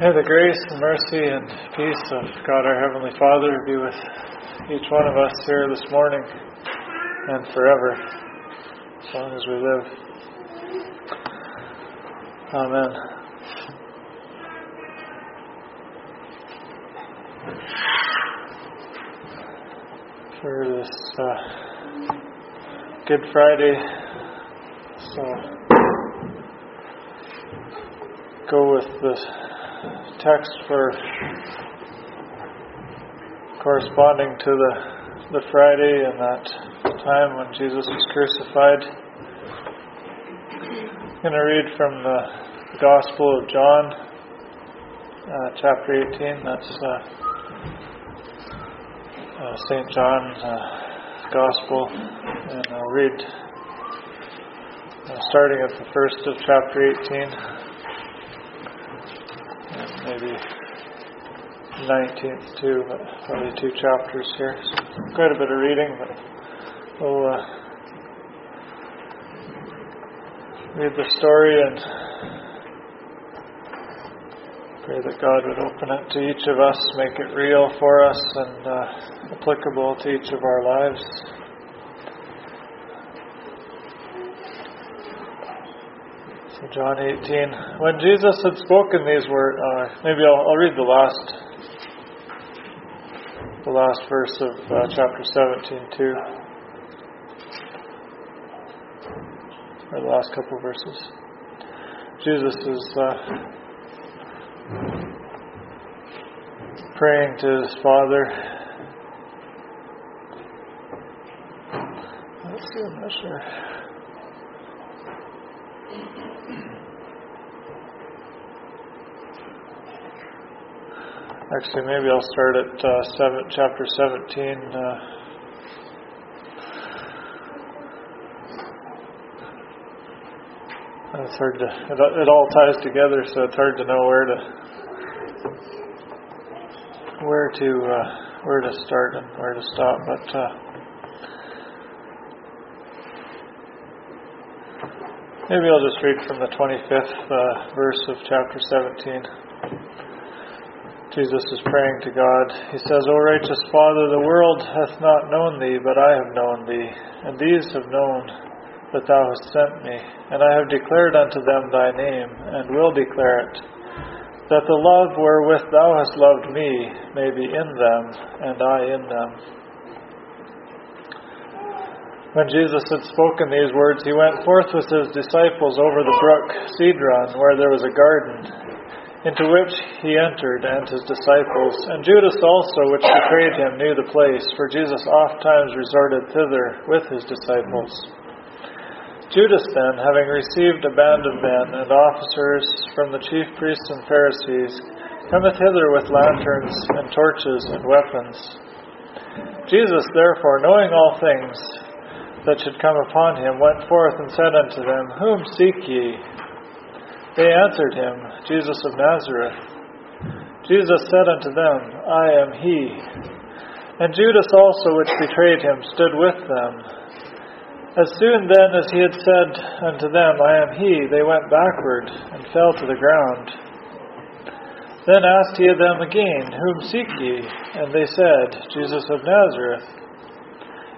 May the grace and mercy and peace of God our Heavenly Father be with each one of us here this morning and forever, as long as we live. Amen. For this uh, Good Friday, so go with the text for corresponding to the, the Friday and that time when Jesus was crucified. I'm going to read from the Gospel of John, uh, chapter 18. That's uh, uh, St. John's uh, Gospel. And I'll read uh, starting at the first of chapter 18 maybe 19th too, but only two chapters here. So quite a bit of reading, but we'll uh, read the story and pray that God would open it to each of us, make it real for us and uh, applicable to each of our lives. John 18. When Jesus had spoken these words, uh, maybe I'll, I'll, read the last, the last verse of uh, chapter 17 too, or the last couple of verses. Jesus is uh, praying to his Father. Let's see, I'm not sure. Actually, maybe I'll start at uh, seven, chapter 17. Uh, it's hard to, it, it, all ties together, so it's hard to know where to, where to, uh, where to start and where to stop. But uh, maybe I'll just read from the 25th uh, verse of chapter 17. Jesus is praying to God. He says, O righteous Father, the world hath not known thee, but I have known thee, and these have known that thou hast sent me. And I have declared unto them thy name, and will declare it, that the love wherewith thou hast loved me may be in them, and I in them. When Jesus had spoken these words, he went forth with his disciples over the brook Cedron, where there was a garden into which he entered and his disciples. And Judas also, which betrayed him, knew the place, for Jesus oft times resorted thither with his disciples. Judas then, having received a band of men and officers from the chief priests and Pharisees, cometh hither with lanterns and torches and weapons. Jesus, therefore, knowing all things that should come upon him, went forth and said unto them, Whom seek ye? They answered him, Jesus of Nazareth. Jesus said unto them, I am he. And Judas also, which betrayed him, stood with them. As soon then as he had said unto them, I am he, they went backward and fell to the ground. Then asked he of them again, Whom seek ye? And they said, Jesus of Nazareth.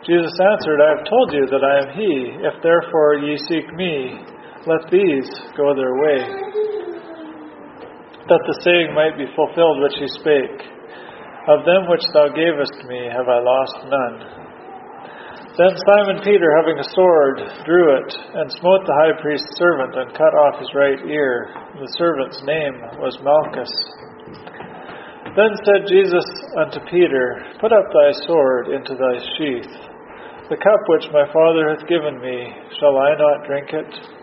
Jesus answered, I have told you that I am he. If therefore ye seek me, let these go their way. That the saying might be fulfilled which he spake Of them which thou gavest me have I lost none. Then Simon Peter, having a sword, drew it, and smote the high priest's servant, and cut off his right ear. The servant's name was Malchus. Then said Jesus unto Peter, Put up thy sword into thy sheath. The cup which my Father hath given me, shall I not drink it?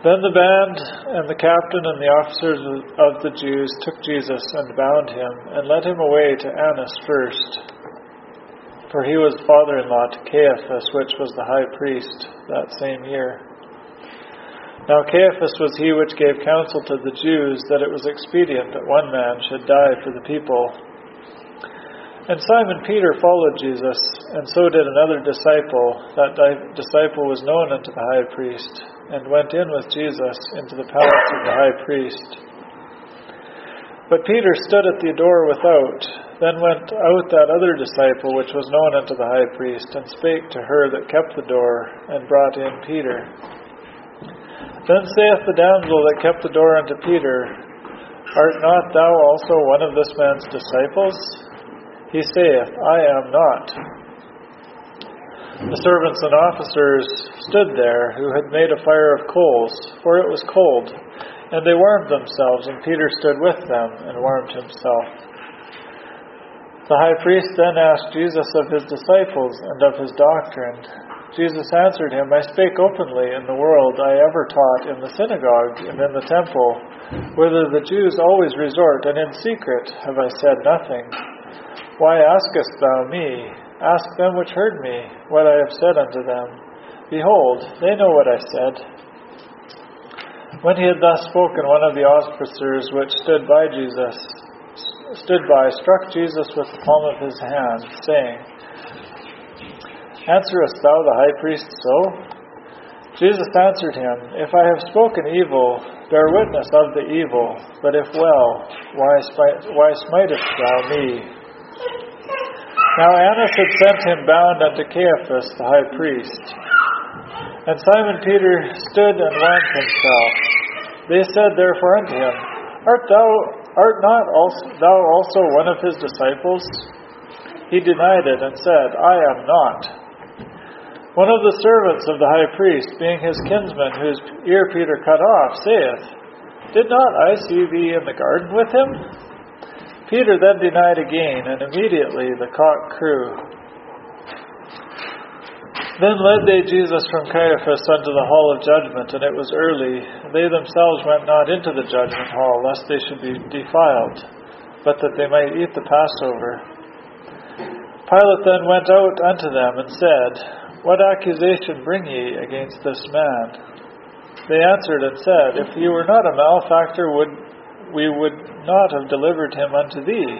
Then the band and the captain and the officers of the Jews took Jesus and bound him and led him away to Annas first. For he was father in law to Caiaphas, which was the high priest that same year. Now Caiaphas was he which gave counsel to the Jews that it was expedient that one man should die for the people. And Simon Peter followed Jesus, and so did another disciple. That disciple was known unto the high priest. And went in with Jesus into the palace of the high priest. But Peter stood at the door without. Then went out that other disciple which was known unto the high priest, and spake to her that kept the door, and brought in Peter. Then saith the damsel that kept the door unto Peter, Art not thou also one of this man's disciples? He saith, I am not. The servants and officers stood there, who had made a fire of coals, for it was cold, and they warmed themselves, and Peter stood with them and warmed himself. The high priest then asked Jesus of his disciples and of his doctrine. Jesus answered him, I spake openly in the world I ever taught in the synagogue and in the temple, whither the Jews always resort, and in secret have I said nothing. Why askest thou me? Ask them which heard me what I have said unto them. Behold, they know what I said. When he had thus spoken, one of the officers which stood by Jesus stood by struck Jesus with the palm of his hand, saying, Answerest thou the high priest so? Jesus answered him, If I have spoken evil, bear witness of the evil, but if well, why, why smitest thou me? Now Annas had sent him bound unto Caiaphas the high priest. And Simon Peter stood and warmed himself. They said therefore unto him, Art thou Art not also, thou also one of his disciples? He denied it and said, I am not. One of the servants of the high priest, being his kinsman, whose ear Peter cut off, saith, Did not I see thee in the garden with him? Peter then denied again, and immediately the cock crew. Then led they Jesus from Caiaphas unto the hall of judgment, and it was early. They themselves went not into the judgment hall, lest they should be defiled, but that they might eat the Passover. Pilate then went out unto them and said, What accusation bring ye against this man? They answered and said, If he were not a malefactor, would we would not have delivered him unto thee.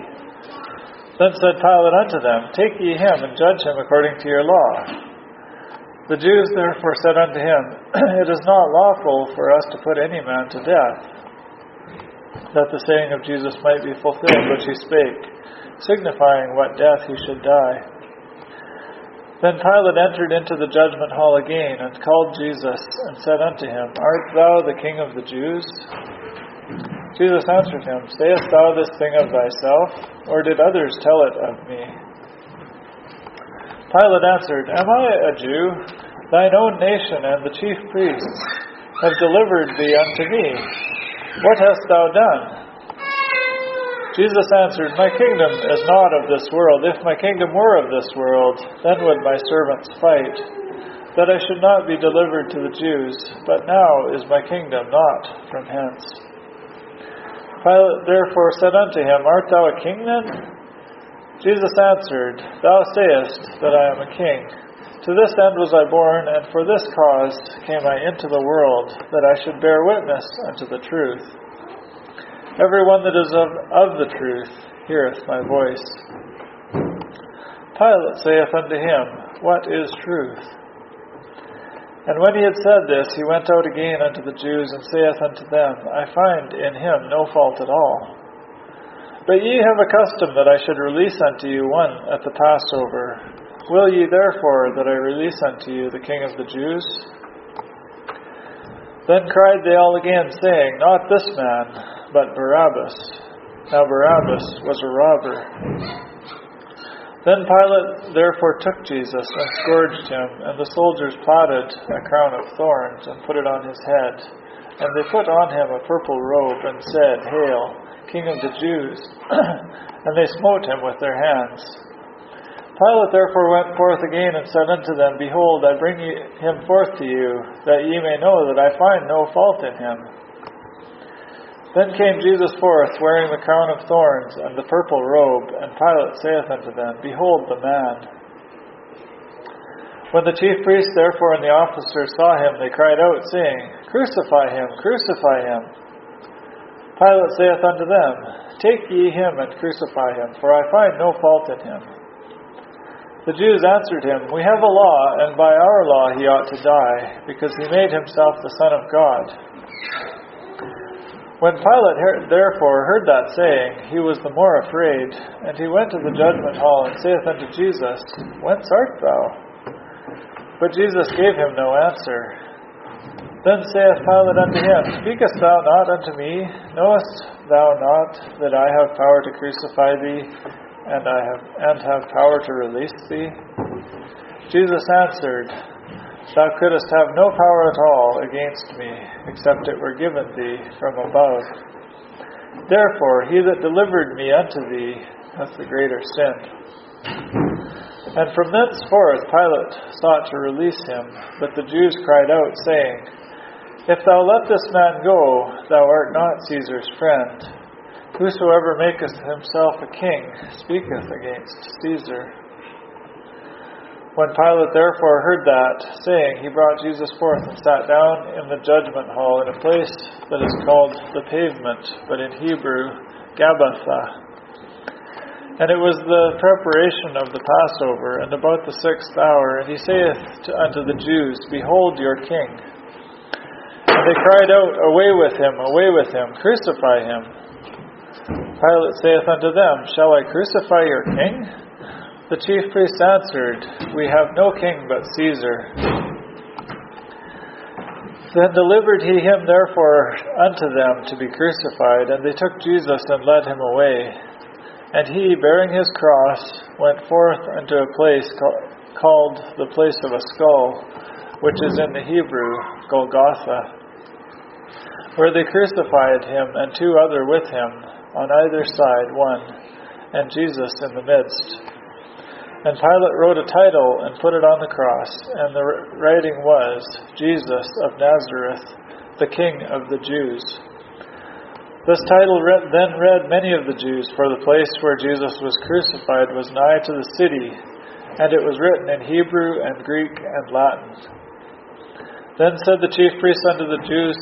Then said Pilate unto them, Take ye him and judge him according to your law. The Jews therefore said unto him, It is not lawful for us to put any man to death, that the saying of Jesus might be fulfilled which he spake, signifying what death he should die. Then Pilate entered into the judgment hall again, and called Jesus, and said unto him, Art thou the king of the Jews? Jesus answered him, Sayest thou this thing of thyself, or did others tell it of me? Pilate answered, Am I a Jew? Thine own nation and the chief priests have delivered thee unto me. What hast thou done? Jesus answered, My kingdom is not of this world. If my kingdom were of this world, then would my servants fight, that I should not be delivered to the Jews. But now is my kingdom not from hence. Pilate therefore said unto him, Art thou a king then? Jesus answered, Thou sayest that I am a king. To this end was I born, and for this cause came I into the world, that I should bear witness unto the truth. Every one that is of, of the truth heareth my voice. Pilate saith unto him, What is truth? And when he had said this, he went out again unto the Jews, and saith unto them, I find in him no fault at all. But ye have a custom that I should release unto you one at the Passover. Will ye therefore that I release unto you the King of the Jews? Then cried they all again, saying, Not this man, but Barabbas. Now Barabbas was a robber. Then Pilate therefore took Jesus and scourged him, and the soldiers plaited a crown of thorns and put it on his head. And they put on him a purple robe and said, Hail! King of the Jews, and they smote him with their hands. Pilate therefore went forth again and said unto them, Behold, I bring him forth to you, that ye may know that I find no fault in him. Then came Jesus forth, wearing the crown of thorns and the purple robe, and Pilate saith unto them, Behold the man. When the chief priests therefore and the officers saw him, they cried out, saying, Crucify him, crucify him. Pilate saith unto them, Take ye him and crucify him, for I find no fault in him. The Jews answered him, We have a law, and by our law he ought to die, because he made himself the Son of God. When Pilate therefore heard that saying, he was the more afraid, and he went to the judgment hall, and saith unto Jesus, Whence art thou? But Jesus gave him no answer. Then saith Pilate unto him, Speakest thou not unto me? Knowest thou not that I have power to crucify thee, and I have and have power to release thee? Jesus answered, Thou couldst have no power at all against me, except it were given thee from above. Therefore he that delivered me unto thee hath the greater sin. And from thenceforth Pilate sought to release him, but the Jews cried out, saying, If thou let this man go, thou art not Caesar's friend. Whosoever maketh himself a king speaketh against Caesar. When Pilate therefore heard that saying, he brought Jesus forth and sat down in the judgment hall in a place that is called the pavement, but in Hebrew, Gabbatha. And it was the preparation of the Passover, and about the sixth hour, and he saith to, unto the Jews, Behold your king. And they cried out, Away with him, away with him, crucify him. Pilate saith unto them, Shall I crucify your king? The chief priests answered, We have no king but Caesar. Then delivered he him therefore unto them to be crucified, and they took Jesus and led him away. And he, bearing his cross, went forth unto a place called the place of a skull, which is in the Hebrew Golgotha, where they crucified him and two other with him on either side one, and Jesus in the midst. And Pilate wrote a title and put it on the cross, and the writing was, Jesus of Nazareth, the King of the Jews. This title then read many of the Jews, for the place where Jesus was crucified was nigh to the city, and it was written in Hebrew and Greek and Latin. Then said the chief priests unto the Jews,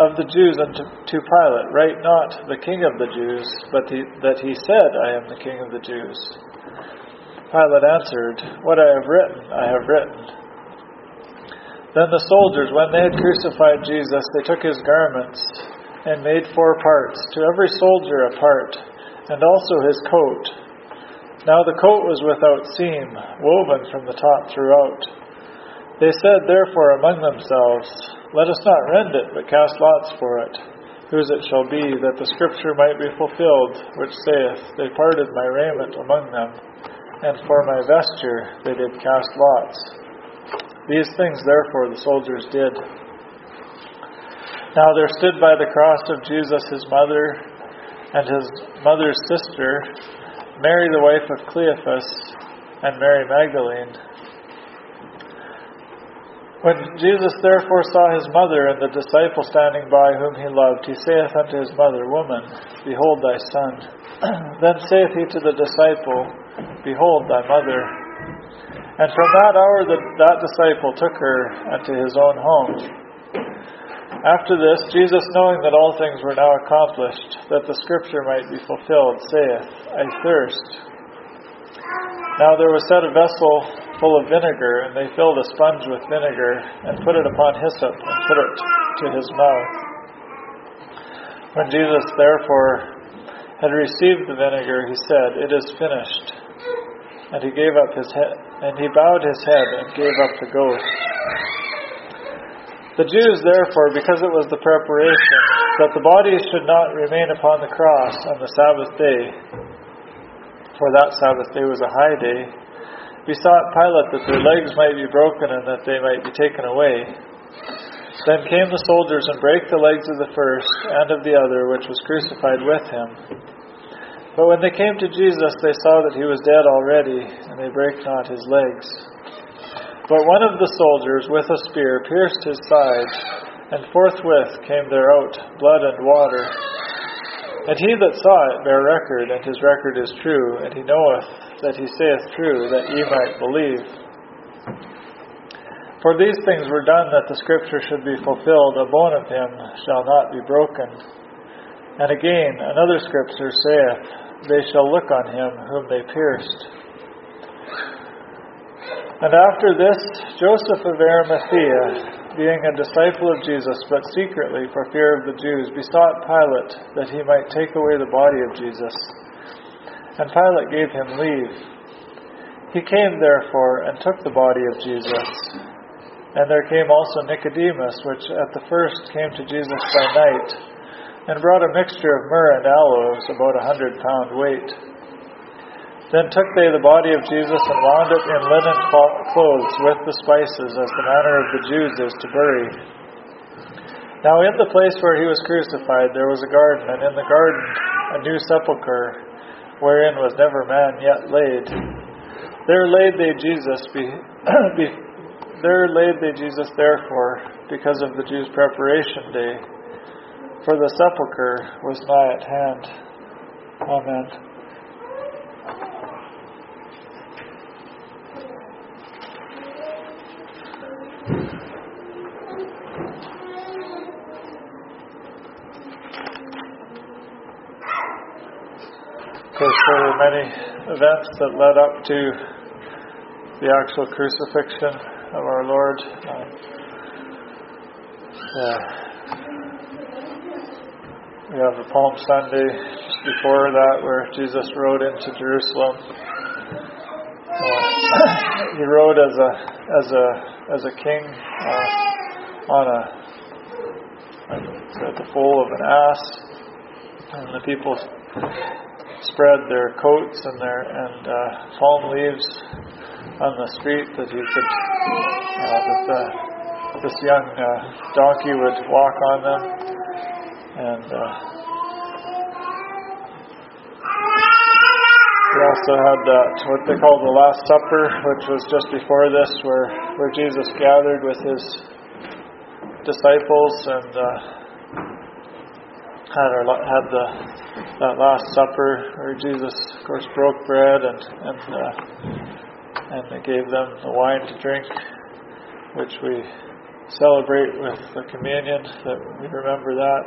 of the Jews unto to Pilate, Write not the King of the Jews, but he, that he said, I am the King of the Jews. Pilate answered, What I have written, I have written. Then the soldiers, when they had crucified Jesus, they took his garments and made four parts, to every soldier a part, and also his coat. Now the coat was without seam, woven from the top throughout. They said therefore among themselves, let us not rend it, but cast lots for it, whose it shall be, that the scripture might be fulfilled, which saith, They parted my raiment among them, and for my vesture they did cast lots. These things therefore the soldiers did. Now there stood by the cross of Jesus his mother and his mother's sister, Mary the wife of Cleophas, and Mary Magdalene. When Jesus therefore saw his mother and the disciple standing by whom he loved, he saith unto his mother, Woman, behold thy son. then saith he to the disciple, Behold thy mother. And from that hour that disciple took her unto his own home. After this, Jesus, knowing that all things were now accomplished, that the scripture might be fulfilled, saith, I thirst. Now there was set a vessel full of vinegar, and they filled a sponge with vinegar, and put it upon hyssop, and put it to his mouth. When Jesus therefore had received the vinegar, he said, It is finished. And he gave up his head, and he bowed his head and gave up the ghost. The Jews, therefore, because it was the preparation, that the bodies should not remain upon the cross on the Sabbath day, for that Sabbath day was a high day, besought Pilate that their legs might be broken and that they might be taken away. Then came the soldiers and brake the legs of the first and of the other which was crucified with him. But when they came to Jesus, they saw that he was dead already, and they brake not his legs. But one of the soldiers with a spear pierced his side, and forthwith came there out blood and water. And he that saw it bare record, and his record is true, and he knoweth that he saith true, that ye might believe. For these things were done that the scripture should be fulfilled, a bone of him shall not be broken. And again, another scripture saith, They shall look on him whom they pierced. And after this, Joseph of Arimathea, being a disciple of Jesus, but secretly for fear of the Jews, besought Pilate that he might take away the body of Jesus. And Pilate gave him leave. He came, therefore, and took the body of Jesus. And there came also Nicodemus, which at the first came to Jesus by night, and brought a mixture of myrrh and aloes, about a hundred pound weight. Then took they the body of Jesus and wound it in linen clothes with the spices, as the manner of the Jews is to bury. Now in the place where he was crucified there was a garden, and in the garden a new sepulchre, wherein was never man yet laid. There laid they Jesus be, be there laid they Jesus therefore, because of the Jews' preparation day, for the sepulchre was nigh at hand. Amen. course, there were many events that led up to the actual crucifixion of our Lord. Uh, yeah. We have the Palm Sunday just before that where Jesus rode into Jerusalem. Uh, he rode as a as a as a king uh, on a at the foal of an ass, and the people spread their coats and their and uh, palm leaves on the street that he could uh, that the, this young uh, donkey would walk on them and uh, we also had that what they call the Last Supper, which was just before this, where where Jesus gathered with his disciples and uh, had our, had the that Last Supper where Jesus, of course, broke bread and and uh, and gave them the wine to drink, which we celebrate with the communion. That we remember that,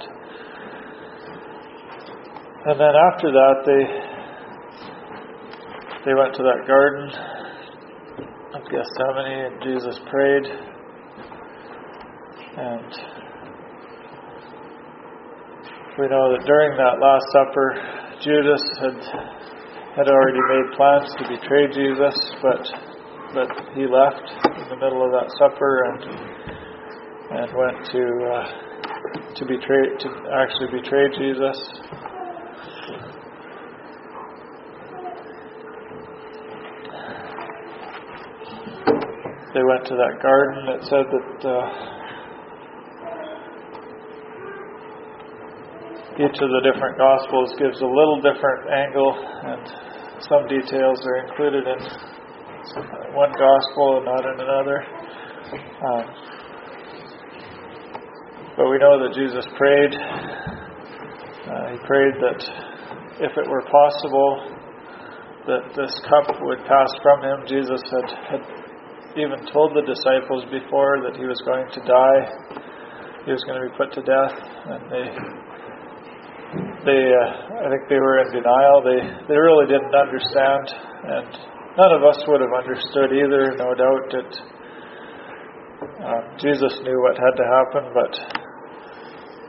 and then after that they they went to that garden of Gethsemane and Jesus prayed and we know that during that Last Supper, Judas had had already made plans to betray Jesus, but but he left in the middle of that supper and and went to uh, to betray to actually betray Jesus. They went to that garden. It said that. Uh, each of the different Gospels gives a little different angle, and some details are included in one Gospel and not in another. Um, but we know that Jesus prayed. Uh, he prayed that if it were possible, that this cup would pass from him. Jesus had, had even told the disciples before that he was going to die, he was going to be put to death, and they they, uh, I think they were in denial. They, they really didn't understand, and none of us would have understood either. No doubt that uh, Jesus knew what had to happen, but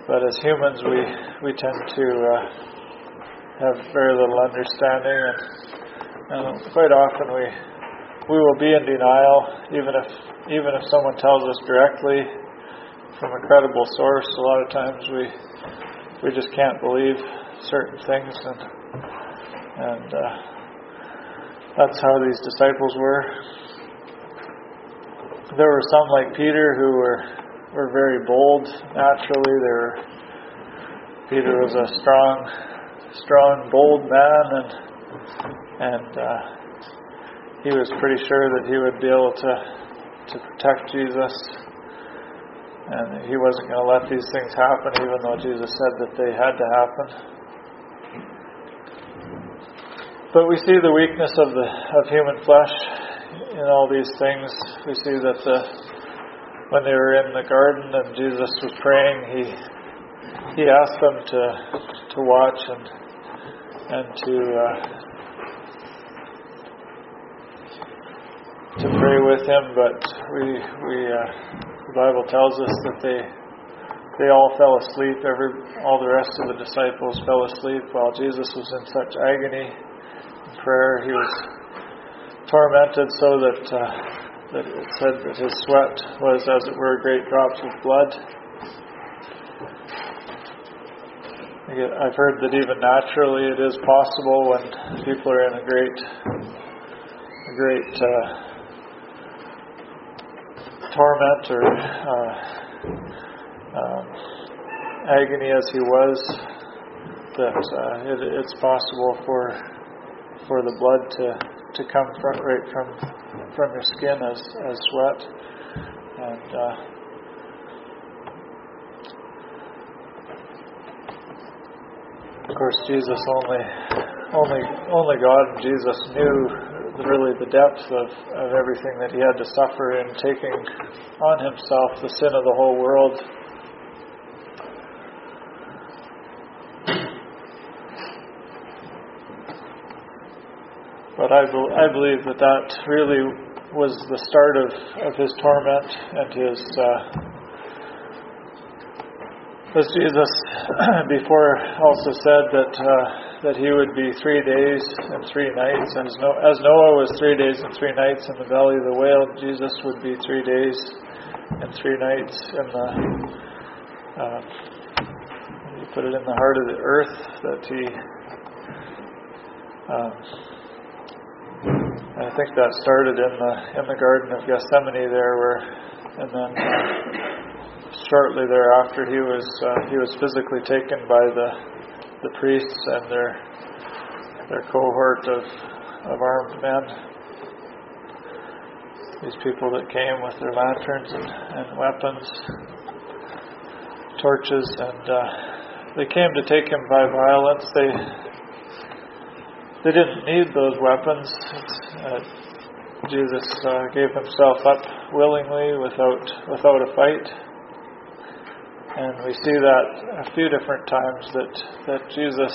but as humans, we we tend to uh, have very little understanding, and, and quite often we we will be in denial, even if even if someone tells us directly from a credible source. A lot of times we we just can't believe certain things, and and uh, that's how these disciples were. There were some like Peter who were were very bold naturally. They Peter was a strong, strong, bold man, and and uh, he was pretty sure that he would be able to to protect Jesus and he wasn't going to let these things happen, even though Jesus said that they had to happen. But we see the weakness of the of human flesh in all these things. We see that the, when they were in the garden and Jesus was praying, he he asked them to to watch and and to uh, to pray with him, but we we uh, the Bible tells us that they they all fell asleep. Every all the rest of the disciples fell asleep while Jesus was in such agony in prayer. He was tormented so that uh, that it said that his sweat was, as it were, great drops of blood. I've heard that even naturally it is possible when people are in a great, a great uh, torment or uh, um, agony as he was, that uh, it, it's possible for for the blood to, to come from, right from from your skin as as sweat, and uh, Of course, Jesus only, only, only God and Jesus knew really the depth of, of everything that he had to suffer in taking on himself the sin of the whole world. But I, be, I believe that that really was the start of, of his torment and his uh, as Jesus before also said that uh, that he would be three days and three nights, as, as Noah was three days and three nights in the belly of the whale, Jesus would be three days and three nights in the. Uh, you put it in the heart of the earth that he. Um, I think that started in the in the Garden of Gethsemane there, where and then. Shortly thereafter, he was uh, he was physically taken by the the priests and their their cohort of of armed men. These people that came with their lanterns and, and weapons, torches, and uh, they came to take him by violence. They they didn't need those weapons. Uh, Jesus uh, gave himself up willingly without without a fight. And we see that a few different times that, that Jesus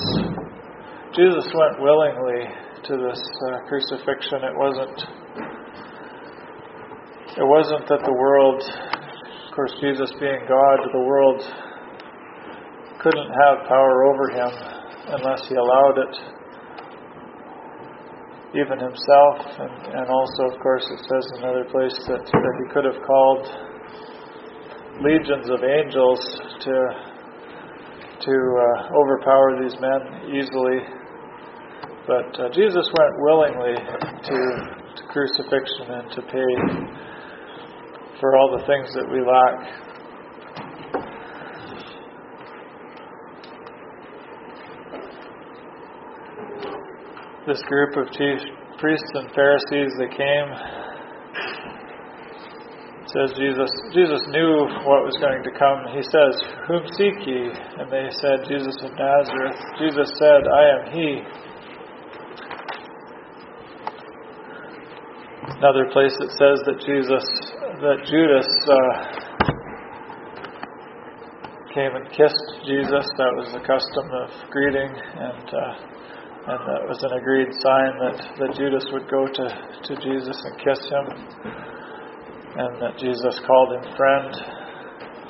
Jesus went willingly to this uh, crucifixion. It wasn't it wasn't that the world, of course, Jesus being God, the world couldn't have power over him unless he allowed it. Even himself, and, and also, of course, it says in another place that, that he could have called legions of angels to to uh, overpower these men easily. But uh, Jesus went willingly to, to crucifixion and to pay for all the things that we lack. This group of chief priests and Pharisees, they came says Jesus Jesus knew what was going to come. He says, Whom seek ye? And they said, Jesus of Nazareth. Jesus said, I am he. Another place it says that Jesus that Judas uh, came and kissed Jesus. That was the custom of greeting and uh, and that was an agreed sign that, that Judas would go to, to Jesus and kiss him and that Jesus called him friend.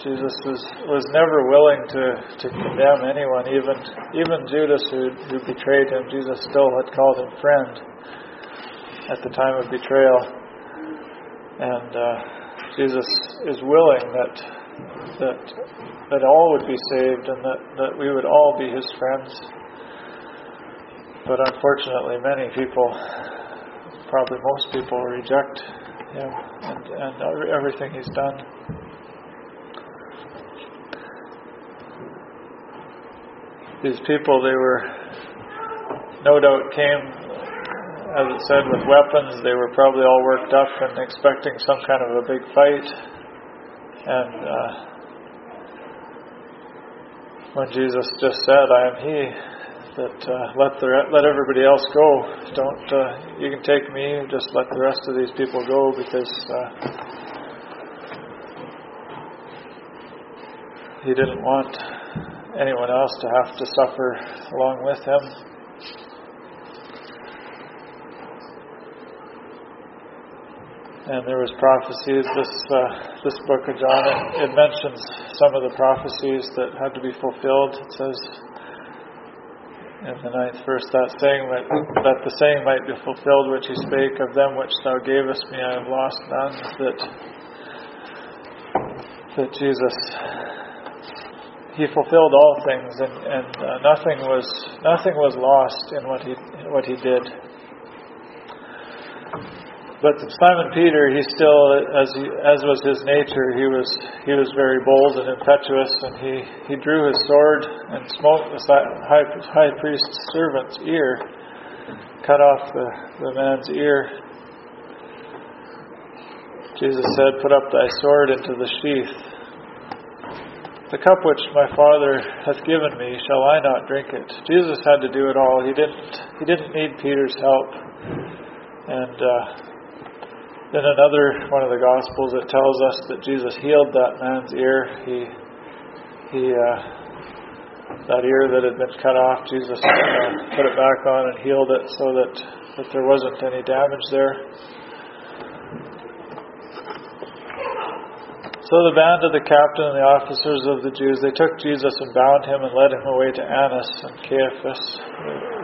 Jesus was, was never willing to, to condemn anyone, even even Judas who, who betrayed him. Jesus still had called him friend at the time of betrayal, and uh, Jesus is willing that that that all would be saved and that, that we would all be His friends. But unfortunately, many people, probably most people, reject him and, and everything he's done. These people, they were, no doubt, came, as it said, with weapons. They were probably all worked up and expecting some kind of a big fight. And uh, when Jesus just said, I am He, that uh, let the let everybody else go. Don't uh, you can take me. Just let the rest of these people go because uh, he didn't want anyone else to have to suffer along with him. and there was prophecies. This uh, this book of John it, it, mentions some of the prophecies that had to be fulfilled. It says in the ninth verse that saying that, that the saying might be fulfilled which he spake of them which thou gavest me I have lost none. That that Jesus he fulfilled all things and, and uh, nothing was nothing was lost in what he what he did. But Simon Peter, he still, as he, as was his nature, he was he was very bold and impetuous, and he, he drew his sword and smote the high, high priest's servant's ear, cut off the, the man's ear. Jesus said, "Put up thy sword into the sheath. The cup which my Father hath given me, shall I not drink it?" Jesus had to do it all. He didn't he didn't need Peter's help, and. Uh, in another one of the Gospels, it tells us that Jesus healed that man's ear. He, he, uh, that ear that had been cut off, Jesus uh, put it back on and healed it so that, that there wasn't any damage there. So the band of the captain and the officers of the Jews, they took Jesus and bound him and led him away to Annas and Caiaphas,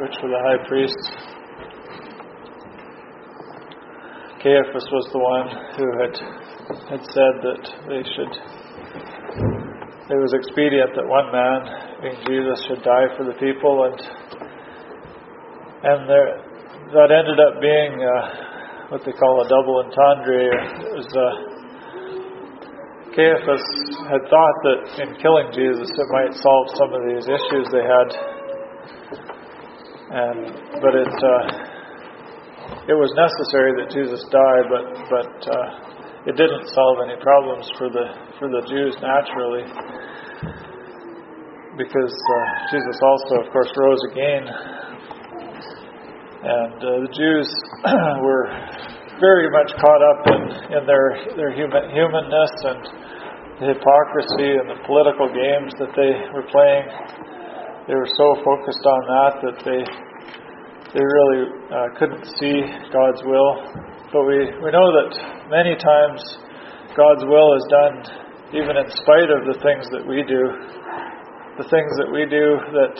which were the high priests. Caiaphas was the one who had had said that they should it was expedient that one man, being Jesus, should die for the people, and and there, that ended up being uh, what they call a double entendre. It was, uh, Caiaphas had thought that in killing Jesus it might solve some of these issues they had, and but it. Uh, it was necessary that Jesus die, but but uh, it didn't solve any problems for the for the Jews naturally, because uh, Jesus also, of course, rose again, and uh, the Jews were very much caught up in, in their their human humanness and the hypocrisy and the political games that they were playing. They were so focused on that that they they really uh, couldn't see God's will. But we, we know that many times God's will is done even in spite of the things that we do. The things that we do that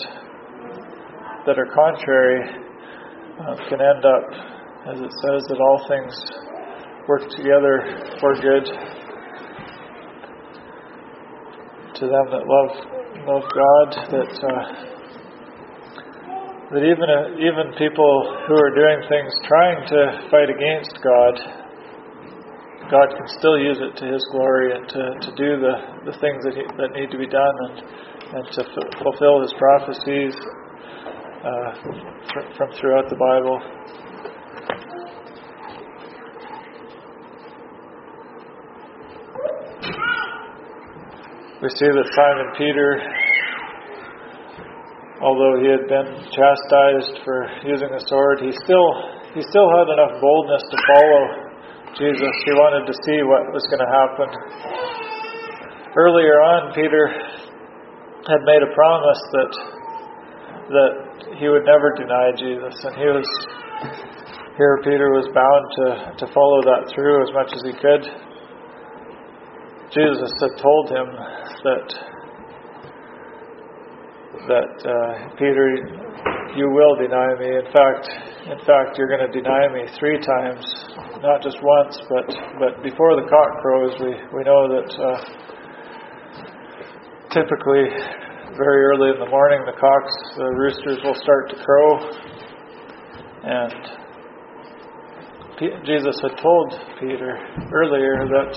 that are contrary uh, can end up, as it says, that all things work together for good to them that love love God. That uh, that even even people who are doing things trying to fight against God, God can still use it to His glory and to, to do the, the things that he, that need to be done and and to f- fulfill His prophecies uh, from throughout the Bible. We see that Simon Peter although he had been chastised for using a sword, he still he still had enough boldness to follow Jesus. He wanted to see what was going to happen. Earlier on, Peter had made a promise that that he would never deny Jesus, and he was here. Peter was bound to to follow that through as much as he could. Jesus had told him that that uh, Peter, you will deny me. In fact, in fact, you're going to deny me three times, not just once, but but before the cock crows. We we know that uh, typically very early in the morning the cocks, the roosters will start to crow, and P- Jesus had told Peter earlier that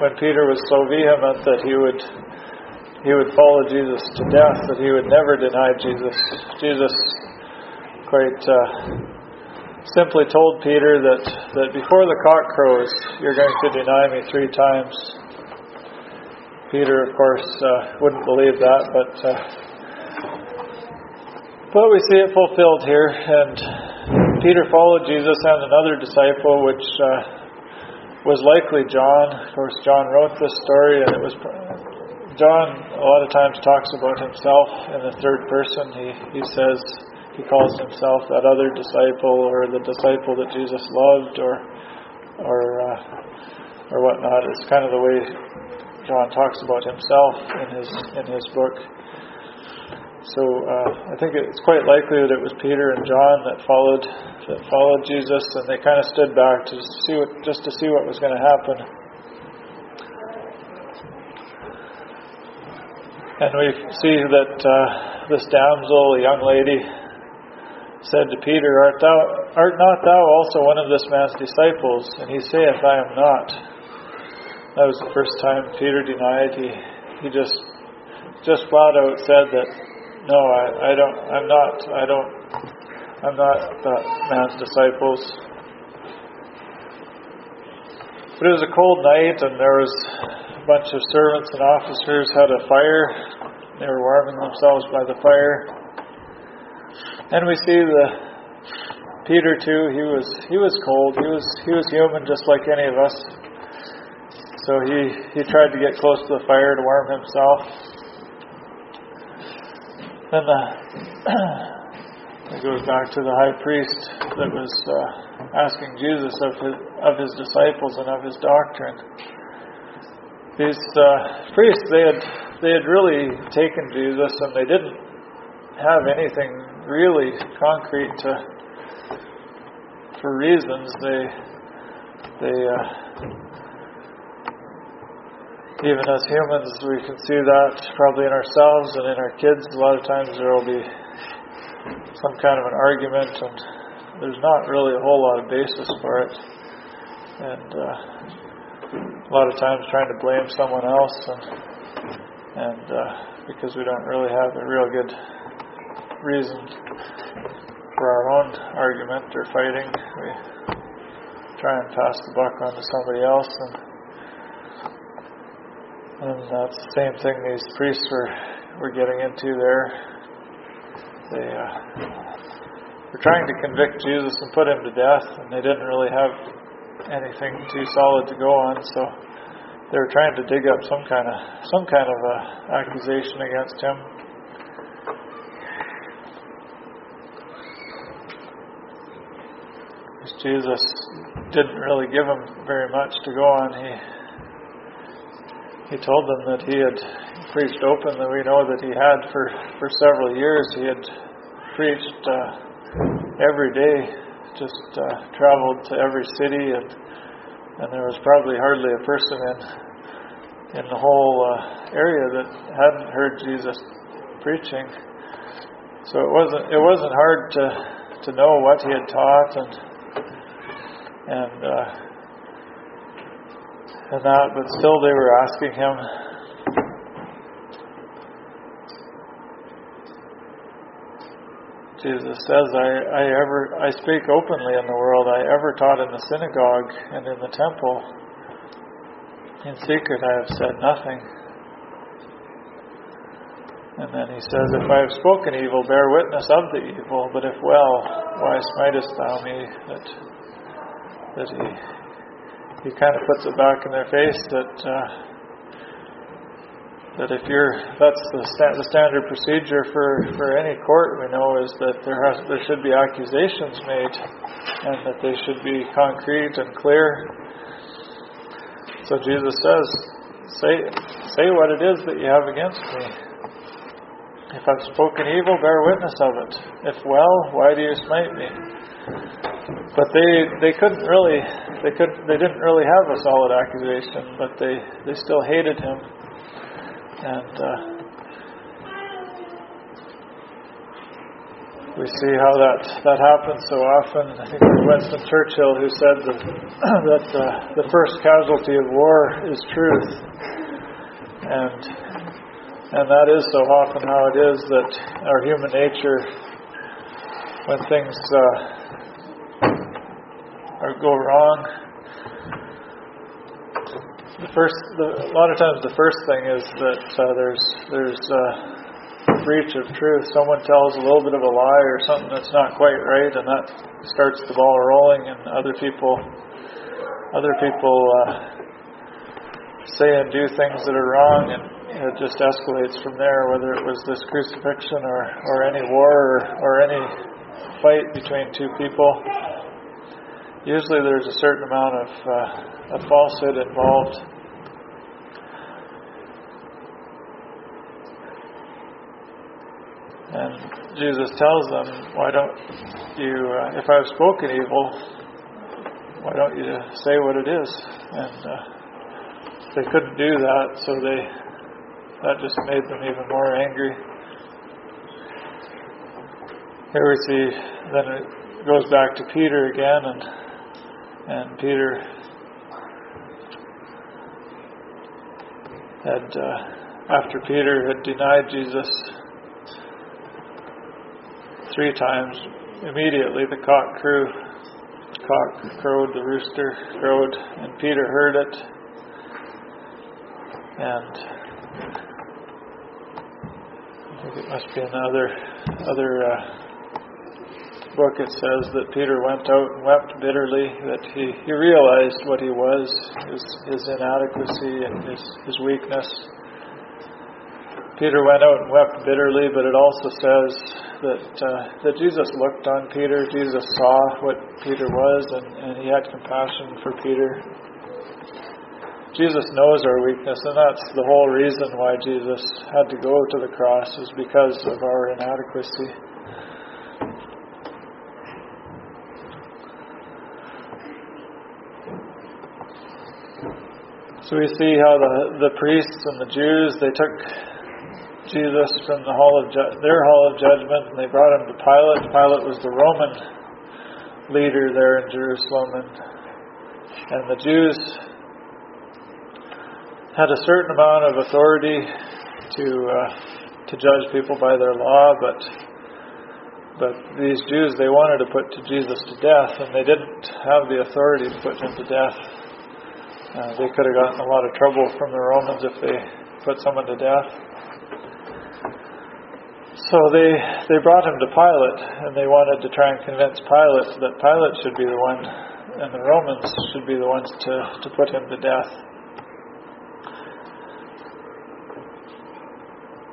when Peter was so vehement that he would he would follow Jesus to death, that he would never deny Jesus. Jesus quite uh, simply told Peter that, that before the cock crows, you're going to deny me three times. Peter, of course, uh, wouldn't believe that, but uh, but we see it fulfilled here. And Peter followed Jesus and another disciple, which uh, was likely John. Of course, John wrote this story, and it was John a lot of times talks about himself in the third person. He he says he calls himself that other disciple or the disciple that Jesus loved or or uh, or whatnot. It's kind of the way John talks about himself in his in his book. So uh, I think it's quite likely that it was Peter and John that followed that followed Jesus, and they kind of stood back to see what just to see what was going to happen. And we see that uh, this damsel, a young lady, said to Peter, Art thou art not thou also one of this man's disciples? And he saith, I am not. That was the first time Peter denied. He he just just flat out said that no, I, I don't I'm not I don't I'm not that man's disciples. But it was a cold night and there was bunch of servants and officers had a fire. They were warming themselves by the fire. And we see the Peter too. He was he was cold. He was he was human, just like any of us. So he he tried to get close to the fire to warm himself. Then the it goes back to the high priest that was uh, asking Jesus of his of his disciples and of his doctrine these uh, priests they had they had really taken Jesus and they didn't have anything really concrete to for reasons. They they uh, even as humans we can see that probably in ourselves and in our kids a lot of times there will be some kind of an argument and there's not really a whole lot of basis for it. And uh, a lot of times trying to blame someone else and and uh, because we don't really have a real good reason for our own argument or fighting, we try and pass the buck on to somebody else and and that's the same thing these priests were were getting into there. They uh, were trying to convict Jesus and put him to death, and they didn't really have anything too solid to go on, so they were trying to dig up some kind of some kind of a accusation against him. Jesus didn't really give them very much to go on. He he told them that he had preached openly. We know that he had for for several years. He had preached uh, every day just uh, traveled to every city, and and there was probably hardly a person in in the whole uh, area that hadn't heard Jesus preaching. So it wasn't it wasn't hard to to know what he had taught and and uh, and that, but still they were asking him Jesus says, I, I ever I speak openly in the world. I ever taught in the synagogue and in the temple. In secret I have said nothing. And then he says, If I have spoken evil, bear witness of the evil, but if well, why smitest thou me? That that he he kind of puts it back in their face that uh, that if you're that's the, sta- the standard procedure for, for any court we know is that there has there should be accusations made and that they should be concrete and clear. So Jesus says, say say what it is that you have against me. If I've spoken evil, bear witness of it. If well, why do you smite me? But they they couldn't really they could they didn't really have a solid accusation, but they they still hated him and uh, we see how that, that happens so often. I think it was Winston Churchill who said that, that uh, the first casualty of war is truth. And, and that is so often how it is that our human nature, when things uh, go wrong, the first, the, a lot of times, the first thing is that uh, there's there's uh, breach of truth. Someone tells a little bit of a lie or something that's not quite right, and that starts the ball rolling, and other people other people uh, say and do things that are wrong, and it just escalates from there. Whether it was this crucifixion or or any war or, or any fight between two people. Usually there's a certain amount of, uh, of falsehood involved. And Jesus tells them, Why don't you, uh, if I've spoken evil, why don't you say what it is? And uh, they couldn't do that, so they that just made them even more angry. Here we see, then it goes back to Peter again, and and Peter had, uh, after Peter had denied Jesus three times, immediately the cock crew, cock crowed, the rooster crowed, and Peter heard it, and I think it must be another other. Uh, book it says that Peter went out and wept bitterly, that he, he realized what he was, his, his inadequacy and his, his weakness. Peter went out and wept bitterly, but it also says that, uh, that Jesus looked on Peter, Jesus saw what Peter was, and, and he had compassion for Peter. Jesus knows our weakness, and that's the whole reason why Jesus had to go to the cross, is because of our inadequacy. So we see how the, the priests and the Jews, they took Jesus from the hall of ju- their hall of judgment and they brought him to Pilate. Pilate was the Roman leader there in Jerusalem, and, and the Jews had a certain amount of authority to uh, to judge people by their law, but but these Jews they wanted to put to Jesus to death, and they didn't have the authority to put him to death. Uh, they could have gotten a lot of trouble from the Romans if they put someone to death. So they they brought him to Pilate, and they wanted to try and convince Pilate that Pilate should be the one, and the Romans should be the ones to, to put him to death.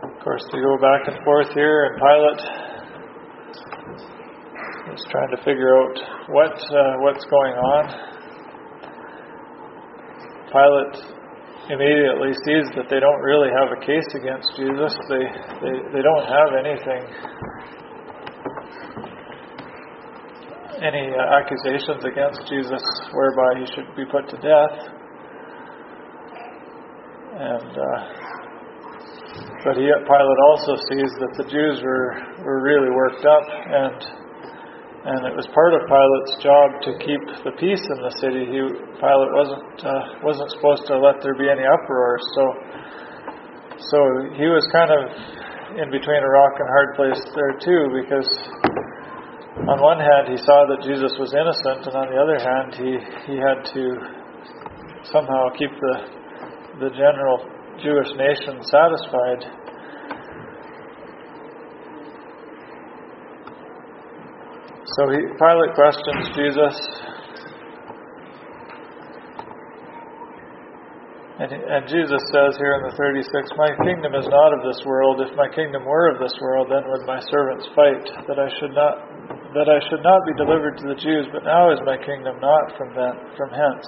Of course, they go back and forth here, and Pilate is trying to figure out what uh, what's going on. Pilate immediately sees that they don't really have a case against Jesus. They, they, they don't have anything, any uh, accusations against Jesus whereby he should be put to death. And, uh, but he, Pilate also sees that the Jews were, were really worked up and and it was part of Pilate's job to keep the peace in the city. He, Pilate wasn't uh, wasn't supposed to let there be any uproar, so so he was kind of in between a rock and hard place there too, because on one hand he saw that Jesus was innocent, and on the other hand he he had to somehow keep the the general Jewish nation satisfied. So he, Pilate questions Jesus. And, and Jesus says here in the 36, My kingdom is not of this world. If my kingdom were of this world, then would my servants fight, that I should not that I should not be delivered to the Jews, but now is my kingdom not from that, from hence.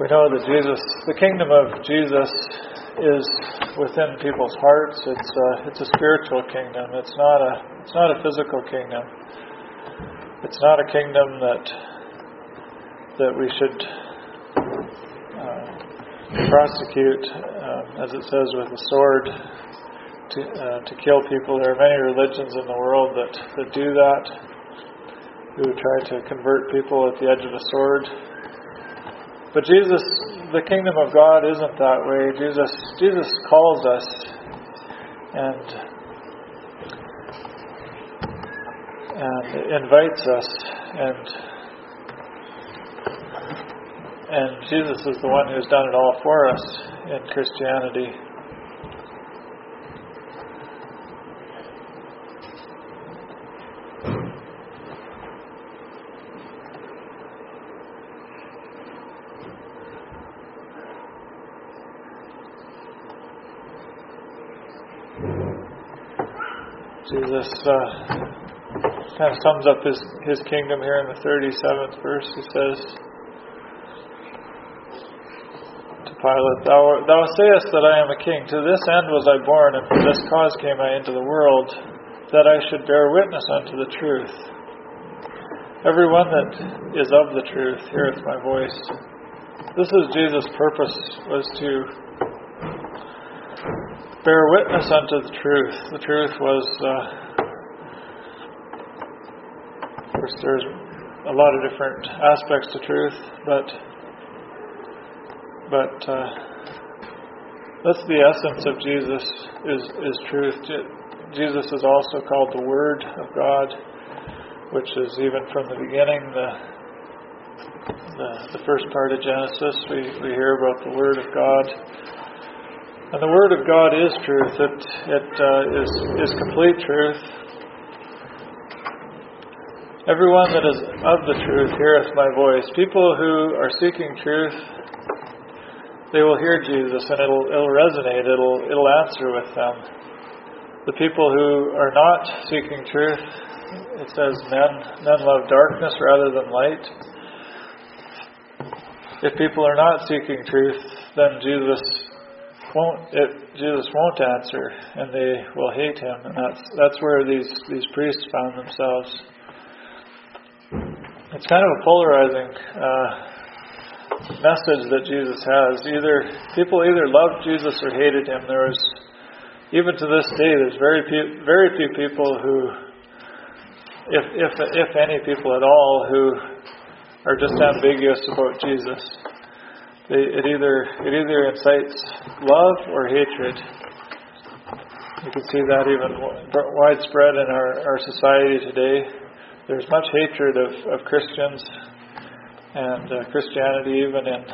We know that Jesus, the kingdom of Jesus is within people's hearts. It's a, it's a spiritual kingdom. It's not a it's not a physical kingdom. It's not a kingdom that that we should uh, prosecute, uh, as it says, with a sword to uh, to kill people. There are many religions in the world that that do that, who try to convert people at the edge of a sword. But Jesus the kingdom of God isn't that way. Jesus Jesus calls us and and invites us and and Jesus is the one who's done it all for us in Christianity. Jesus uh, kind of sums up his, his kingdom here in the 37th verse. He says to Pilate, thou, thou sayest that I am a king. To this end was I born, and for this cause came I into the world, that I should bear witness unto the truth. Every one that is of the truth heareth my voice. This is Jesus' purpose, was to bear witness unto the truth. The truth was uh, course, there's a lot of different aspects to truth, but but uh, that's the essence of Jesus is is truth. Jesus is also called the Word of God, which is even from the beginning the the, the first part of Genesis. We we hear about the Word of God. And the Word of God is truth. It it uh, is is complete truth. Everyone that is of the truth heareth my voice. People who are seeking truth, they will hear Jesus and it'll, it'll resonate, it'll, it'll answer with them. The people who are not seeking truth, it says men, men love darkness rather than light. If people are not seeking truth, then Jesus won't it, Jesus won't answer and they will hate him and that's that's where these, these priests found themselves. It's kind of a polarizing uh, message that Jesus has. Either people either loved Jesus or hated him. There was even to this day, there's very few, very few people who, if if if any people at all, who are just ambiguous about Jesus. They, it either it either incites love or hatred. You can see that even widespread in our, our society today there's much hatred of, of Christians and uh, Christianity, even in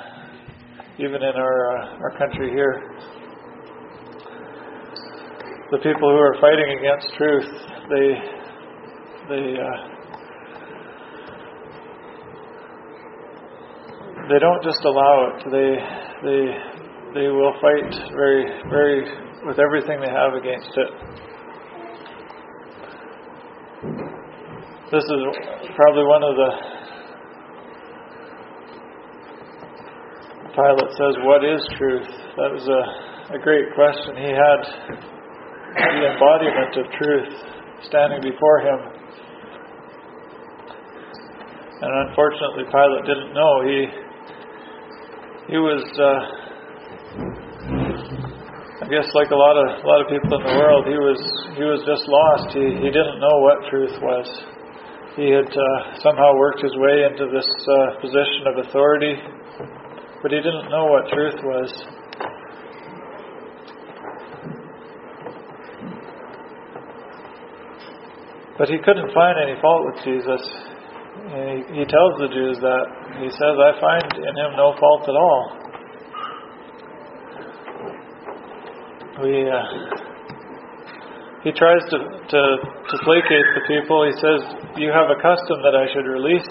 even in our uh, our country here. The people who are fighting against truth, they they uh, they don't just allow it. They they they will fight very very with everything they have against it. This is probably one of the. Pilate says, What is truth? That was a, a great question. He had the embodiment of truth standing before him. And unfortunately, Pilate didn't know. He he was, uh, I guess, like a lot of a lot of people in the world, he was he was just lost. He he didn't know what truth was he had uh, somehow worked his way into this uh, position of authority, but he didn't know what truth was. But he couldn't find any fault with Jesus. He, he tells the Jews that. He says, I find in him no fault at all. We. Uh, he tries to, to, to placate the people. He says, You have a custom that I should release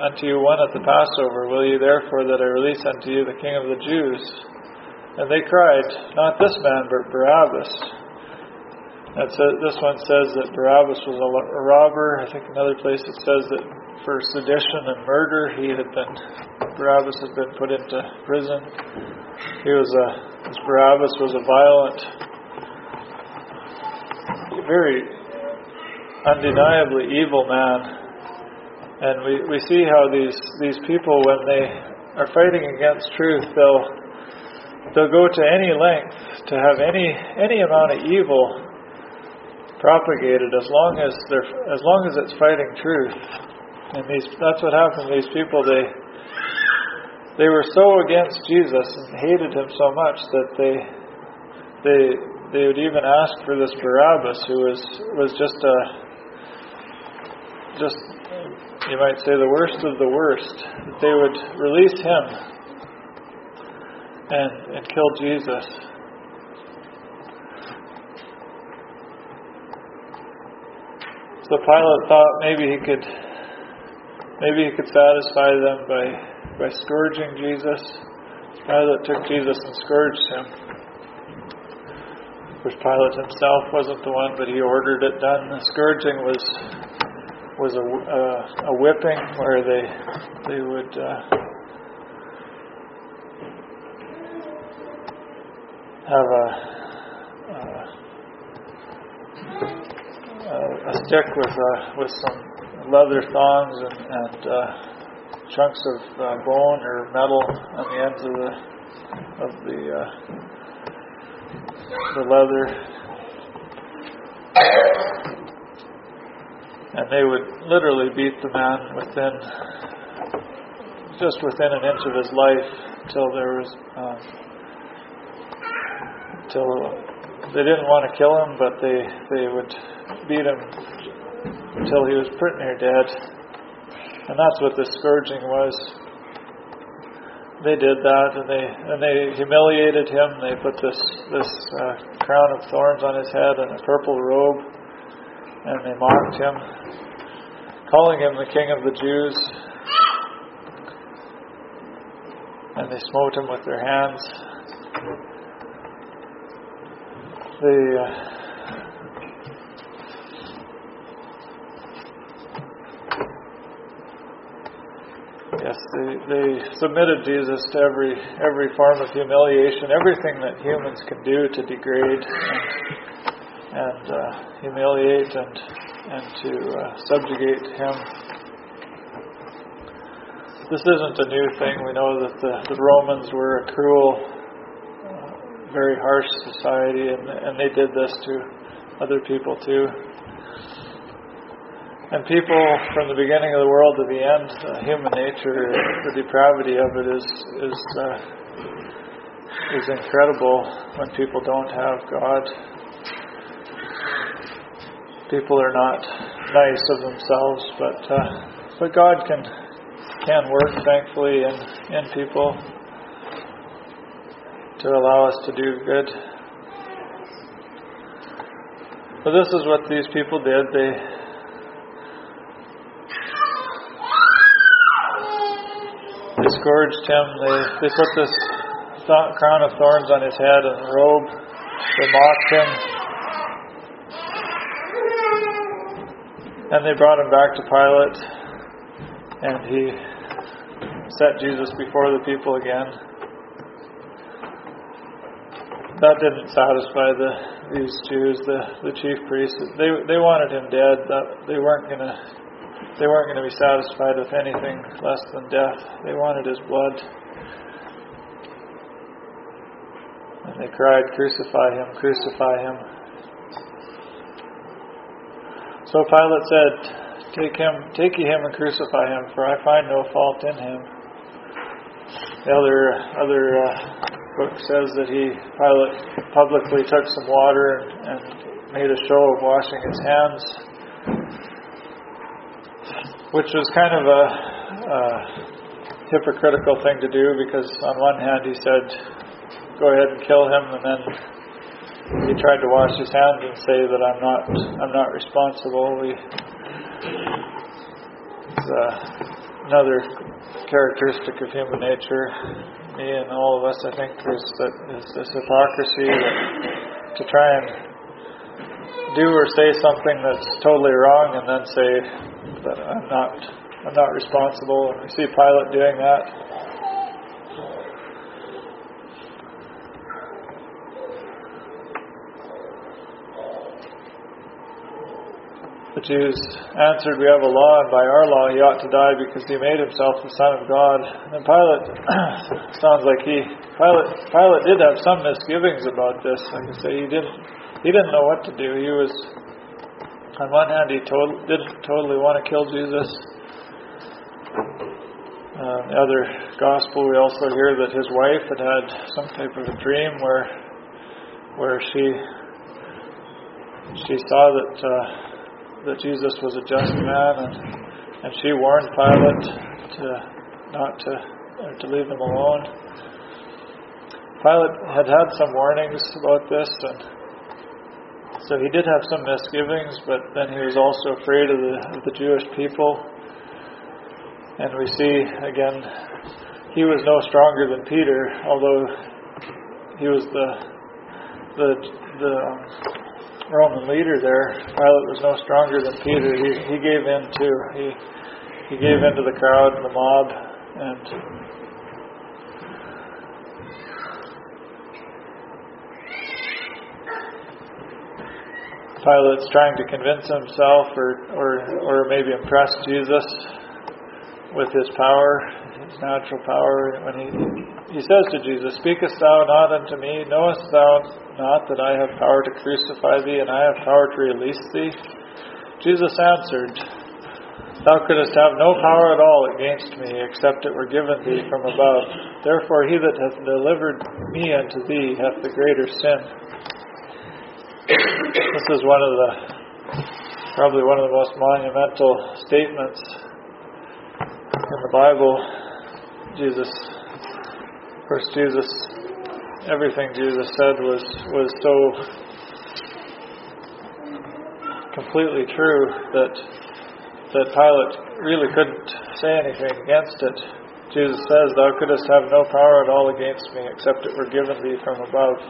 unto you one at the Passover. Will you therefore that I release unto you the King of the Jews? And they cried, Not this man, but Barabbas. That says, this one says that Barabbas was a robber. I think another place it says that for sedition and murder he had been Barabbas had been put into prison. He was a Barabbas was a violent very undeniably evil man. And we, we see how these, these people, when they are fighting against truth, they'll, they'll go to any length to have any, any amount of evil propagated as long as they're, as long as it's fighting truth. And these, that's what happened to these people. They, they were so against Jesus and hated him so much that they, they, they would even ask for this Barabbas, who was was just a just you might say the worst of the worst. They would release him and and kill Jesus. So Pilate thought maybe he could maybe he could satisfy them by by scourging Jesus. Pilate took Jesus and scourged him course, Pilate himself wasn't the one, but he ordered it done. The scourging was was a, a, a whipping where they they would uh, have a, a, a stick with uh, with some leather thongs and, and uh, chunks of uh, bone or metal on the ends of the of the uh, the leather and they would literally beat the man within just within an inch of his life till there was um, till they didn't want to kill him, but they they would beat him until he was pretty near dead, and that's what the scourging was. They did that, and they and they humiliated him. They put this this uh, crown of thorns on his head and a purple robe, and they mocked him calling him the King of the Jews. And they smote him with their hands. They, uh, yes, they, they submitted Jesus to every every form of humiliation, everything that humans can do to degrade and, and uh, humiliate and and to uh, subjugate him. This isn't a new thing. We know that the, the Romans were a cruel, uh, very harsh society, and, and they did this to other people too. And people, from the beginning of the world to the end, uh, human nature, the depravity of it is is uh, is incredible when people don't have God people are not nice of themselves, but uh, but God can can work thankfully in in people to allow us to do good. But this is what these people did. They scourged him. They they put this th- crown of thorns on his head and robe. They mocked him. And they brought him back to Pilate, and he set Jesus before the people again. That didn't satisfy the these Jews, the, the chief priests. They they wanted him dead. That they weren't gonna they weren't gonna be satisfied with anything less than death. They wanted his blood. And they cried, Crucify him, crucify him. So Pilate said, Take him, take ye him and crucify him, for I find no fault in him. The other other uh, book says that he Pilate publicly took some water and, and made a show of washing his hands, which was kind of a, a hypocritical thing to do because on one hand he said, "Go ahead and kill him," and then he tried to wash his hands and say that I'm not I'm not responsible. We it's uh, another characteristic of human nature. Me and all of us, I think, is that is this hypocrisy that to try and do or say something that's totally wrong and then say that I'm not I'm not responsible. We see Pilate doing that. The Jews answered, We have a law, and by our law he ought to die because he made himself the Son of God. And Pilate sounds like he Pilate Pilate did have some misgivings about this. I say, he didn't he didn't know what to do. He was on one hand he to- didn't totally want to kill Jesus. Uh, the other gospel, we also hear that his wife had had some type of a dream where where she she saw that. Uh, that Jesus was a just man, and, and she warned Pilate to not to to leave him alone. Pilate had had some warnings about this, and so he did have some misgivings, but then he was also afraid of the, of the Jewish people. And we see again, he was no stronger than Peter, although he was the the the um, Roman leader there, Pilate was no stronger than Peter. He he gave in too. He he gave in to the crowd and the mob, and Pilate's trying to convince himself or, or, or maybe impress Jesus with his power, his natural power. When he, he says to Jesus, Speakest thou not unto me? Knowest thou not that I have power to crucify thee and I have power to release thee? Jesus answered, Thou couldst have no power at all against me, except it were given thee from above. Therefore he that hath delivered me unto thee hath the greater sin. This is one of the probably one of the most monumental statements in the Bible. Jesus, first Jesus, everything Jesus said was was so completely true that that Pilate really couldn't say anything against it. Jesus says, Thou couldst have no power at all against me except it were given thee from above.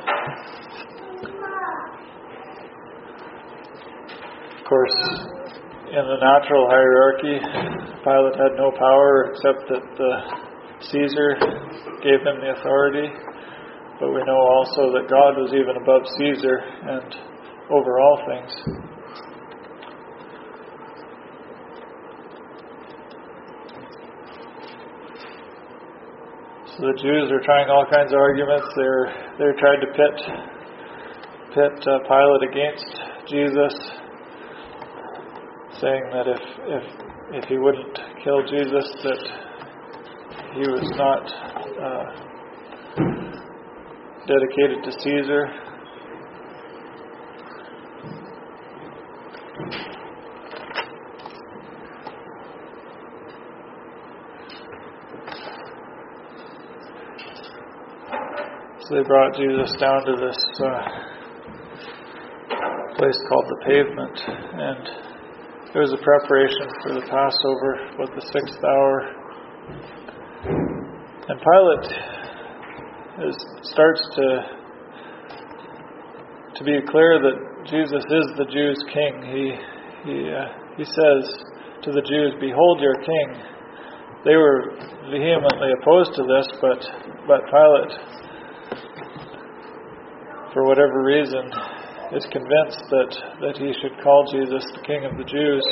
Course, in the natural hierarchy, Pilate had no power except that the Caesar gave him the authority. But we know also that God was even above Caesar and over all things. So the Jews are trying all kinds of arguments. They're they're trying to pit pit uh, Pilate against Jesus saying that if if if he wouldn't kill Jesus, that he was not uh, dedicated to Caesar. So they brought Jesus down to this uh, place called the pavement, and it was a preparation for the Passover with the sixth hour. And Pilate is, starts to to be clear that Jesus is the Jews' king. He he uh, he says to the Jews, "Behold your king." They were vehemently opposed to this, but but Pilate, for whatever reason, is convinced that, that he should call Jesus the King of the Jews.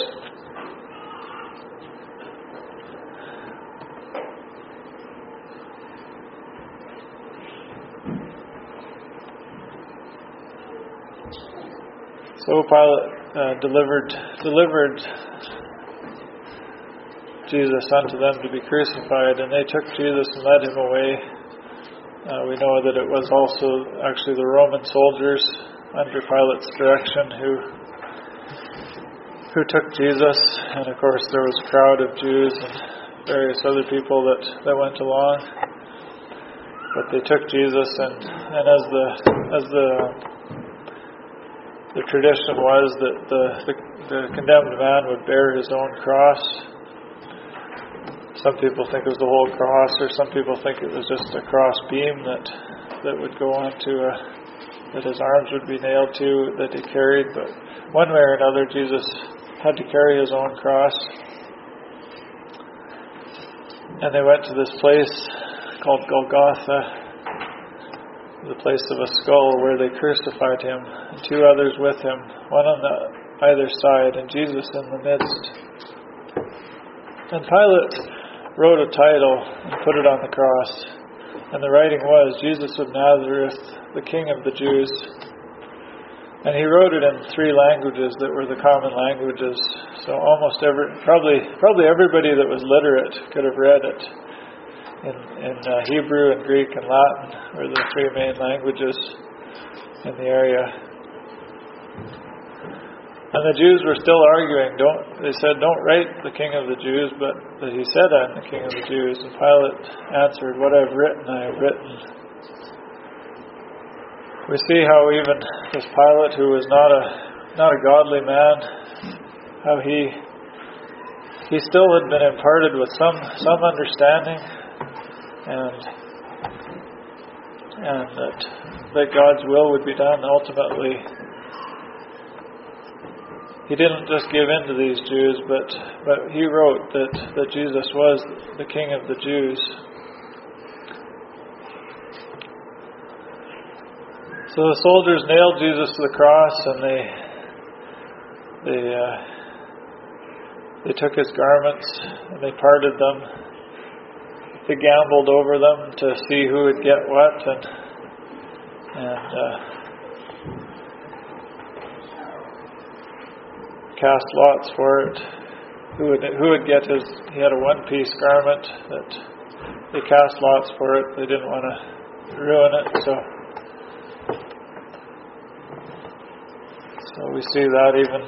So Pilate uh, delivered delivered Jesus unto them to be crucified, and they took Jesus and led him away. Uh, we know that it was also actually the Roman soldiers under Pilate's direction who who took Jesus, and of course there was a crowd of Jews and various other people that, that went along. But they took Jesus, and, and as the as the the tradition was that the, the the condemned man would bear his own cross. Some people think it was the whole cross, or some people think it was just a cross beam that that would go onto a that his arms would be nailed to, that he carried, but one way or another, Jesus had to carry his own cross. And they went to this place called Golgotha, the place of a skull, where they crucified him, and two others with him, one on the either side, and Jesus in the midst. And Pilate wrote a title and put it on the cross. And the writing was Jesus of Nazareth, the King of the Jews. And he wrote it in three languages that were the common languages. So almost every, probably, probably everybody that was literate could have read it. In, in uh, Hebrew and Greek and Latin were the three main languages in the area. And the Jews were still arguing. Don't they said, "Don't write the King of the Jews," but that he said, "I'm the King of the Jews." And Pilate answered, "What I've written, I have written." We see how even this Pilate, who was not a not a godly man, how he he still had been imparted with some some understanding, and and that that God's will would be done ultimately. He didn't just give in to these Jews, but but he wrote that that Jesus was the King of the Jews. So the soldiers nailed Jesus to the cross, and they they uh, they took his garments and they parted them. They gambled over them to see who would get what, and and uh, cast lots for it. Who would who would get his? He had a one-piece garment that they cast lots for it. They didn't want to ruin it, so. So we see that even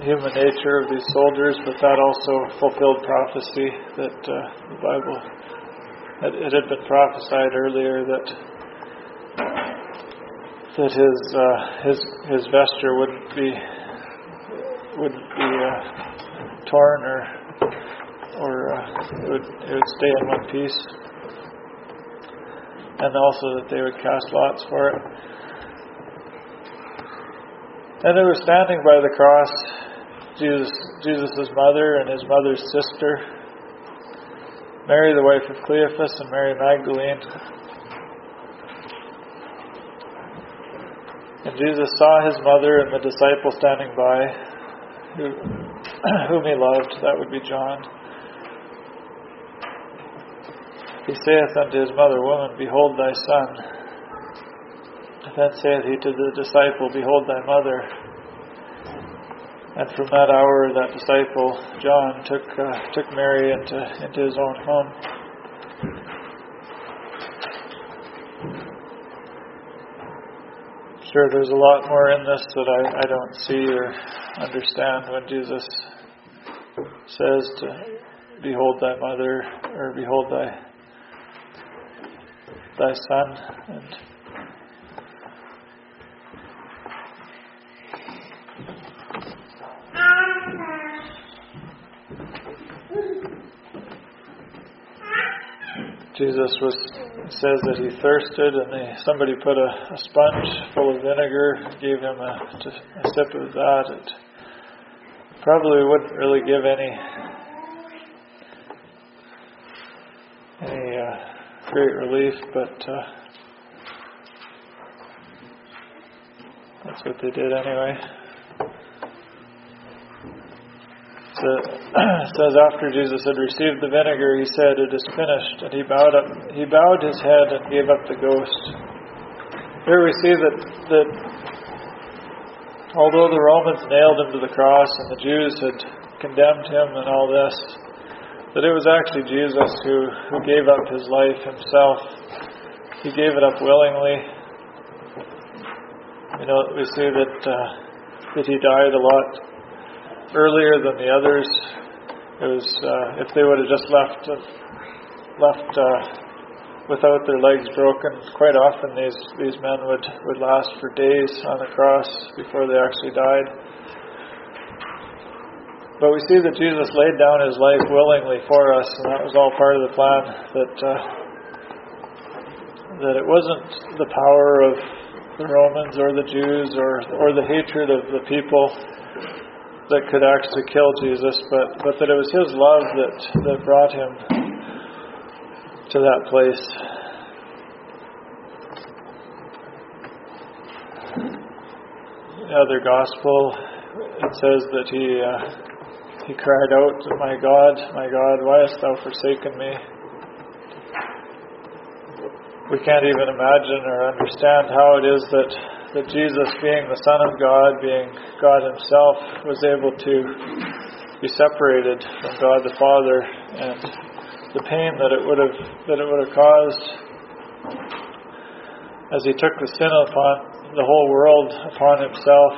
human nature of these soldiers, but that also fulfilled prophecy that uh, the Bible it, it had been prophesied earlier that that his uh, his his vesture wouldn't be wouldn't be uh, torn or or uh, it would it would stay in one piece, and also that they would cast lots for it. And they were standing by the cross, Jesus, Jesus' mother and his mother's sister, Mary, the wife of Cleophas, and Mary Magdalene. And Jesus saw his mother and the disciple standing by, who, whom he loved. That would be John. He saith unto his mother, Woman, behold thy son. Then saith he to the disciple, Behold thy mother. And from that hour, that disciple, John, took uh, took Mary into into his own home. Sure, there's a lot more in this that I, I don't see or understand when Jesus says to behold thy mother or behold thy thy son and Jesus was says that he thirsted, and they, somebody put a, a, sponge full of vinegar, gave him a, a sip of that. It probably wouldn't really give any any uh, great relief, but uh, that's what they did anyway. it says after Jesus had received the vinegar, he said, "It is finished," and he bowed up. He bowed his head and gave up the ghost. Here we see that that although the Romans nailed him to the cross and the Jews had condemned him and all this, that it was actually Jesus who who gave up his life himself. He gave it up willingly. You know, we see that uh, that he died a lot earlier than the others. It was uh, if they would have just left left uh, without their legs broken. Quite often, these these men would would last for days on the cross before they actually died. But we see that Jesus laid down his life willingly for us, and that was all part of the plan. That uh, that it wasn't the power of the Romans or the Jews or or the hatred of the people that could actually kill Jesus, but, but that it was his love that, that brought him to that place. The other gospel, it says that he uh, he cried out, "My God, my God, why hast thou forsaken me?" We can't even imagine or understand how it is that that Jesus, being the Son of God, being God Himself, was able to be separated from God the Father, and the pain that it would have that it would have caused as He took the sin upon the whole world upon Himself.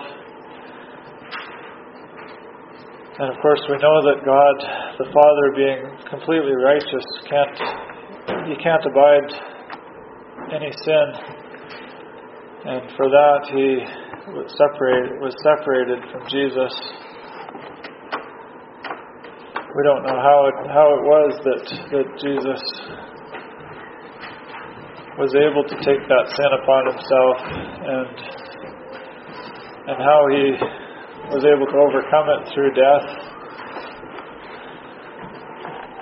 And of course, we know that God, the Father, being completely righteous, can't He can't abide any sin. And for that, he was separated, was separated from Jesus. We don't know how it, how it was that, that Jesus was able to take that sin upon himself and and how he was able to overcome it through death.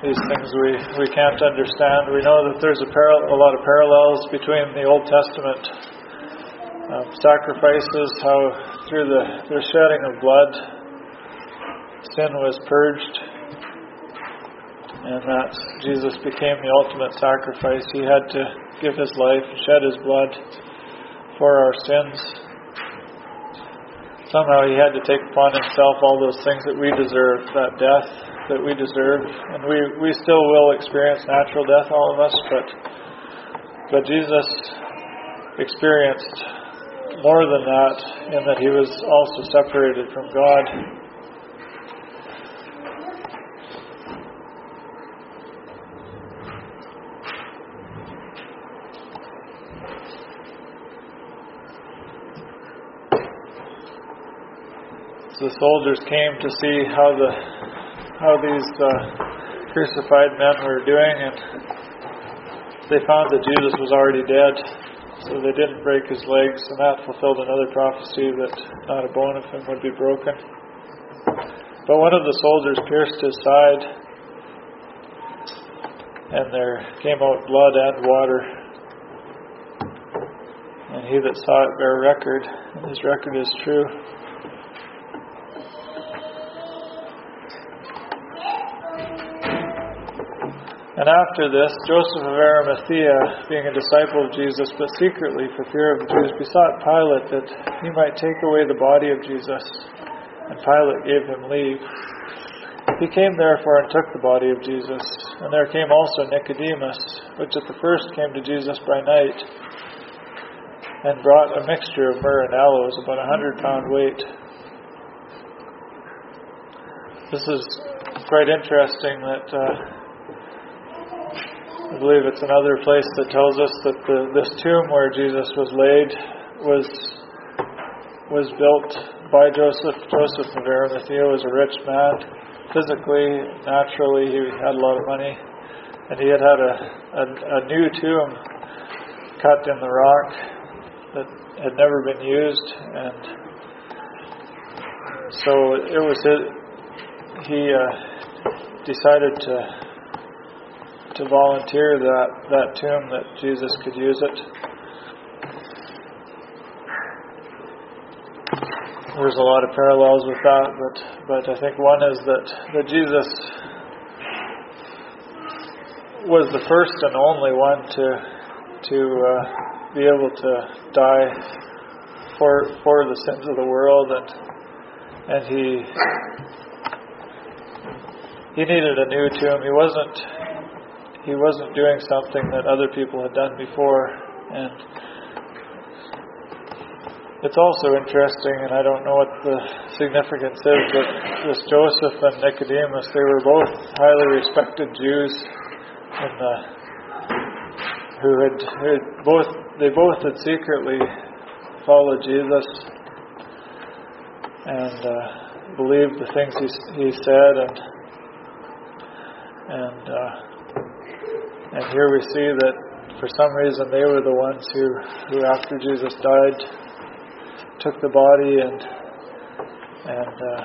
These things we, we can't understand. We know that there's a, paral- a lot of parallels between the Old Testament um, sacrifices, how through the, the shedding of blood, sin was purged, and that Jesus became the ultimate sacrifice. He had to give his life, and shed his blood for our sins. Somehow he had to take upon himself all those things that we deserve, that death that we deserve. And we, we still will experience natural death, all of us, but but Jesus experienced more than that, in that he was also separated from God. The soldiers came to see how the how these uh, crucified men were doing, and they found that Jesus was already dead. So they didn't break his legs, and that fulfilled another prophecy that not a bone of him would be broken. But one of the soldiers pierced his side, and there came out blood and water. And he that saw it bare record, and his record is true. And after this, Joseph of Arimathea, being a disciple of Jesus, but secretly for fear of the Jews, besought Pilate that he might take away the body of Jesus. And Pilate gave him leave. He came therefore and took the body of Jesus. And there came also Nicodemus, which at the first came to Jesus by night, and brought a mixture of myrrh and aloes, about a hundred pound weight. This is quite interesting that. Uh, I believe it's another place that tells us that the, this tomb where Jesus was laid was was built by Joseph. Joseph of Arimathea was a rich man. Physically, naturally, he had a lot of money, and he had had a, a, a new tomb cut in the rock that had never been used, and so it was. He uh, decided to to volunteer that, that tomb that Jesus could use it. There's a lot of parallels with that, but but I think one is that, that Jesus was the first and only one to to uh, be able to die for for the sins of the world and and he he needed a new tomb. He wasn't he wasn't doing something that other people had done before. And it's also interesting, and I don't know what the significance is, but this Joseph and Nicodemus, they were both highly respected Jews in the, who had, had both they both had secretly followed Jesus and uh, believed the things he, he said and and uh, and here we see that for some reason they were the ones who, who after Jesus died, took the body and and uh,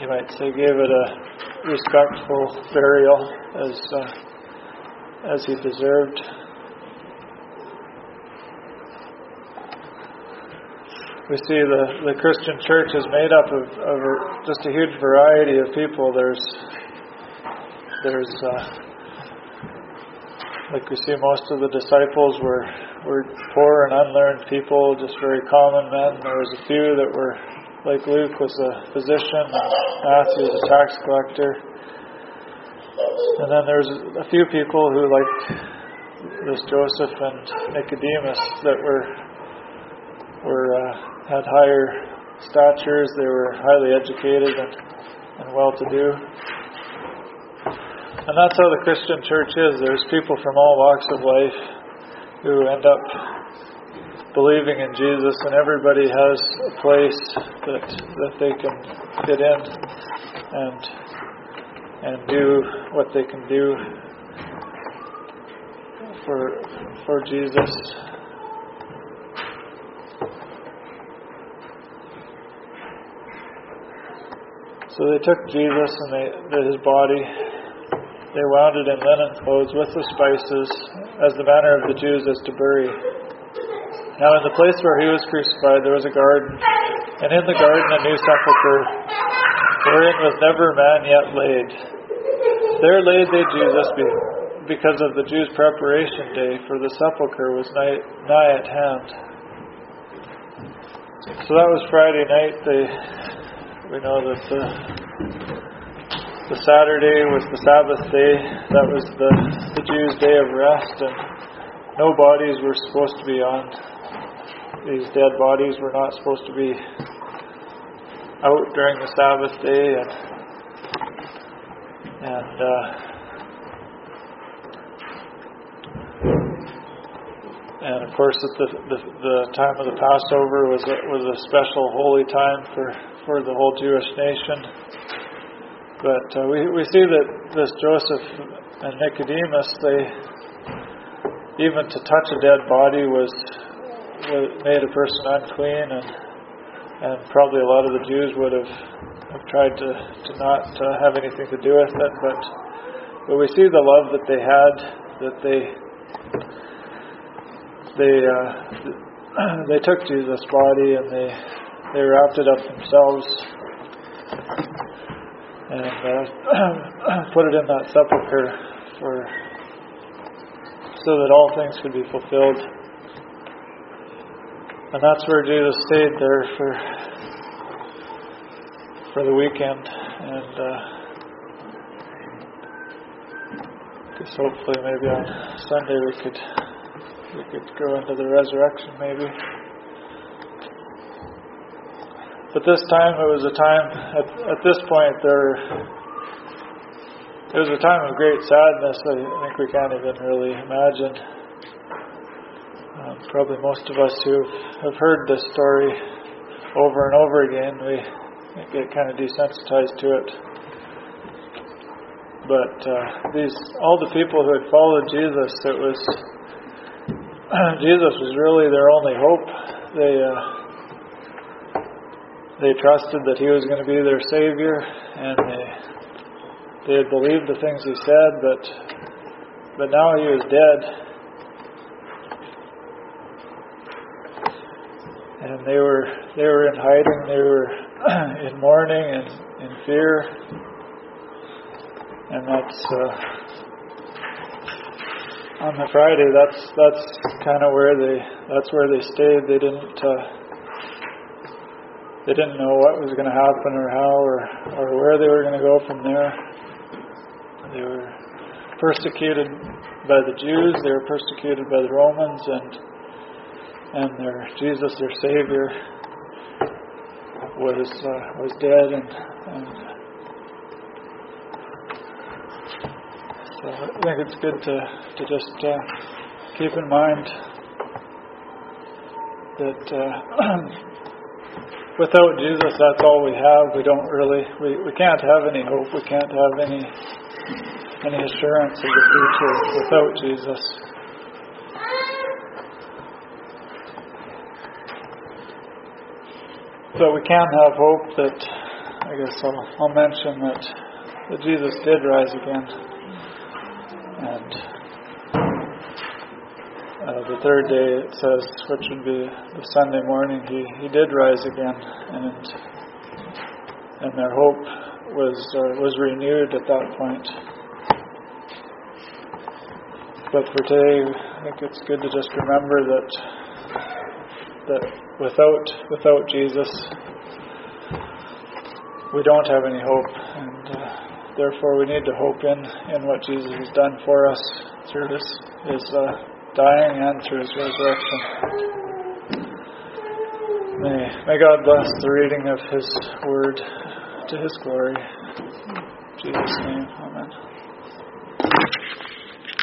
you might say gave it a respectful burial as uh, as he deserved. We see the, the Christian church is made up of, of just a huge variety of people. There's there's uh, like we see most of the disciples were were poor and unlearned people, just very common men. There was a few that were like Luke was a physician, and Matthew was a tax collector, and then there's a few people who like this Joseph and Nicodemus that were were uh, had higher statures. They were highly educated and, and well to do. And that's how the Christian church is. There's people from all walks of life who end up believing in Jesus, and everybody has a place that that they can fit in and and do what they can do. for for Jesus. So they took Jesus and they, his body, they wound it in linen clothes with the spices, as the manner of the Jews is to bury. Now in the place where he was crucified there was a garden, and in the garden a new sepulchre, wherein was never man yet laid. There laid they Jesus because of the Jews' preparation day, for the sepulchre was nigh, at hand. So that was Friday night. They we know that the, the Saturday was the Sabbath day. That was the, the Jews' day of rest, and no bodies were supposed to be on. These dead bodies were not supposed to be out during the Sabbath day, and and uh, and of course, the, the the time of the Passover was a, was a special holy time for for the whole Jewish nation. But uh, we, we see that this Joseph and Nicodemus, they even to touch a dead body was, was made a person unclean, and and probably a lot of the Jews would have, have tried to to not uh, have anything to do with it. But but we see the love that they had, that they they uh, they took Jesus' body and they they wrapped it up themselves and uh, put it in that sepulchre for so that all things could be fulfilled. And that's where Jesus stayed there for for the weekend, and uh, guess hopefully maybe on Sunday we could we could go into the resurrection maybe. But this time it was a time, at, at this point, there, it was a time of great sadness. I think we can't even really imagine. Um, probably most of us who have heard this story over and over again, we get kind of desensitized to it. But uh, these, all the people who had followed Jesus, it was Jesus was really their only hope. They uh, they trusted that he was going to be their Savior, and they, they had believed the things he said, but, but now he was dead. And they were, they were in hiding, they were in mourning and in fear. And that's, uh, on the Friday, that's, that's kind of where they, that's where they stayed. They didn't, uh, they didn't know what was going to happen or how or, or where they were going to go from there. They were persecuted by the Jews, they were persecuted by the Romans, and and their Jesus, their Savior, was uh, was dead, and, and so I think it's good to to just uh, keep in mind that. Uh, without Jesus, that's all we have. We don't really, we, we can't have any hope. We can't have any any assurance of the future without Jesus. But we can have hope that, I guess I'll, I'll mention that, that Jesus did rise again. And uh, the third day it says, which would be the Sunday morning, he, he did rise again, and and their hope was uh, was renewed at that point. But for today, I think it's good to just remember that that without without Jesus, we don't have any hope, and uh, therefore we need to hope in in what Jesus has done for us through this His. Uh, dying and through his resurrection. May, may God bless the reading of his word to his glory. In Jesus' name, amen.